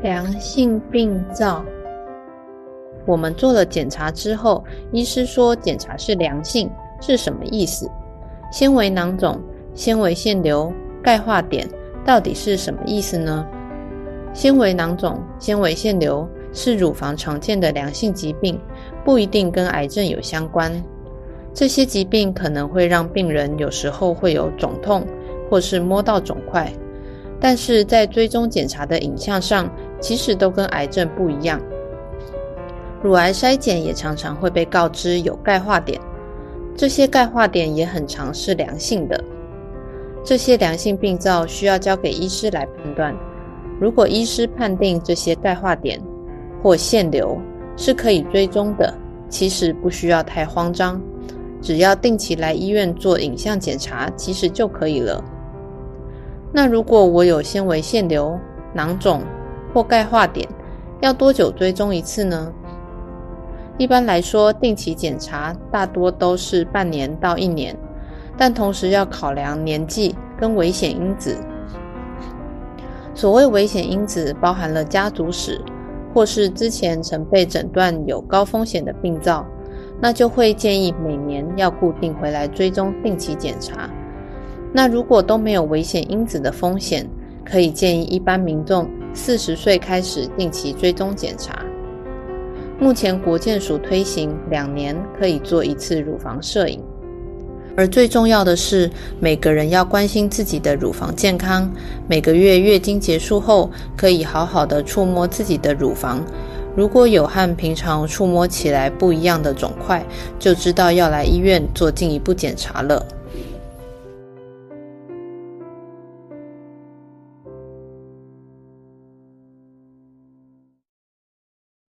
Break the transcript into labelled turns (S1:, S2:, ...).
S1: 良性病灶。我们做了检查之后，医师说检查是良性，是什么意思？纤维囊肿、纤维腺瘤、钙化点到底是什么意思呢？纤维囊肿、纤维腺瘤是乳房常见的良性疾病，不一定跟癌症有相关。这些疾病可能会让病人有时候会有肿痛，或是摸到肿块。但是在追踪检查的影像上，其实都跟癌症不一样。乳癌筛检也常常会被告知有钙化点，这些钙化点也很常是良性的。这些良性病灶需要交给医师来判断。如果医师判定这些钙化点或腺瘤是可以追踪的，其实不需要太慌张，只要定期来医院做影像检查，其实就可以了。那如果我有纤维腺瘤、囊肿或钙化点，要多久追踪一次呢？一般来说，定期检查大多都是半年到一年，但同时要考量年纪跟危险因子。所谓危险因子，包含了家族史，或是之前曾被诊断有高风险的病灶，那就会建议每年要固定回来追踪定期检查。那如果都没有危险因子的风险，可以建议一般民众四十岁开始定期追踪检查。目前国健署推行两年可以做一次乳房摄影，而最重要的是每个人要关心自己的乳房健康。每个月月经结束后，可以好好的触摸自己的乳房，如果有和平常触摸起来不一样的肿块，就知道要来医院做进一步检查了。